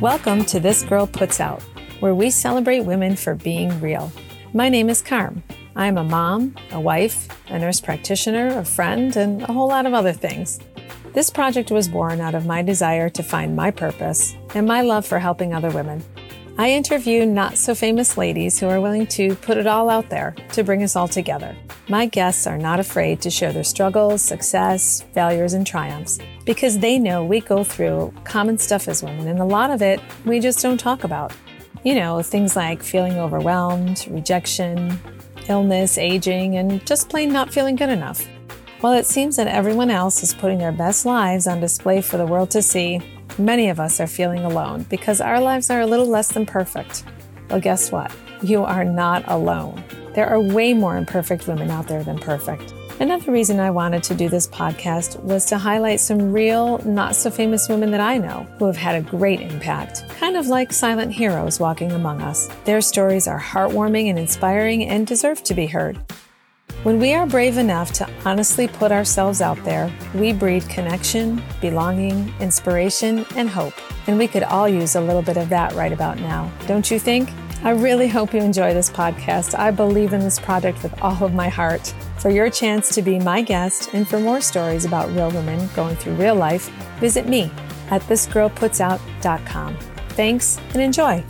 Welcome to This Girl Puts Out, where we celebrate women for being real. My name is Carm. I'm a mom, a wife, a nurse practitioner, a friend, and a whole lot of other things. This project was born out of my desire to find my purpose and my love for helping other women. I interview not so famous ladies who are willing to put it all out there to bring us all together. My guests are not afraid to share their struggles, success, failures, and triumphs because they know we go through common stuff as women, and a lot of it we just don't talk about. You know, things like feeling overwhelmed, rejection, illness, aging, and just plain not feeling good enough. While it seems that everyone else is putting their best lives on display for the world to see, Many of us are feeling alone because our lives are a little less than perfect. Well, guess what? You are not alone. There are way more imperfect women out there than perfect. Another reason I wanted to do this podcast was to highlight some real, not so famous women that I know who have had a great impact, kind of like silent heroes walking among us. Their stories are heartwarming and inspiring and deserve to be heard. When we are brave enough to honestly put ourselves out there, we breed connection, belonging, inspiration, and hope. And we could all use a little bit of that right about now, don't you think? I really hope you enjoy this podcast. I believe in this project with all of my heart. For your chance to be my guest and for more stories about real women going through real life, visit me at thisgirlputsout.com. Thanks and enjoy.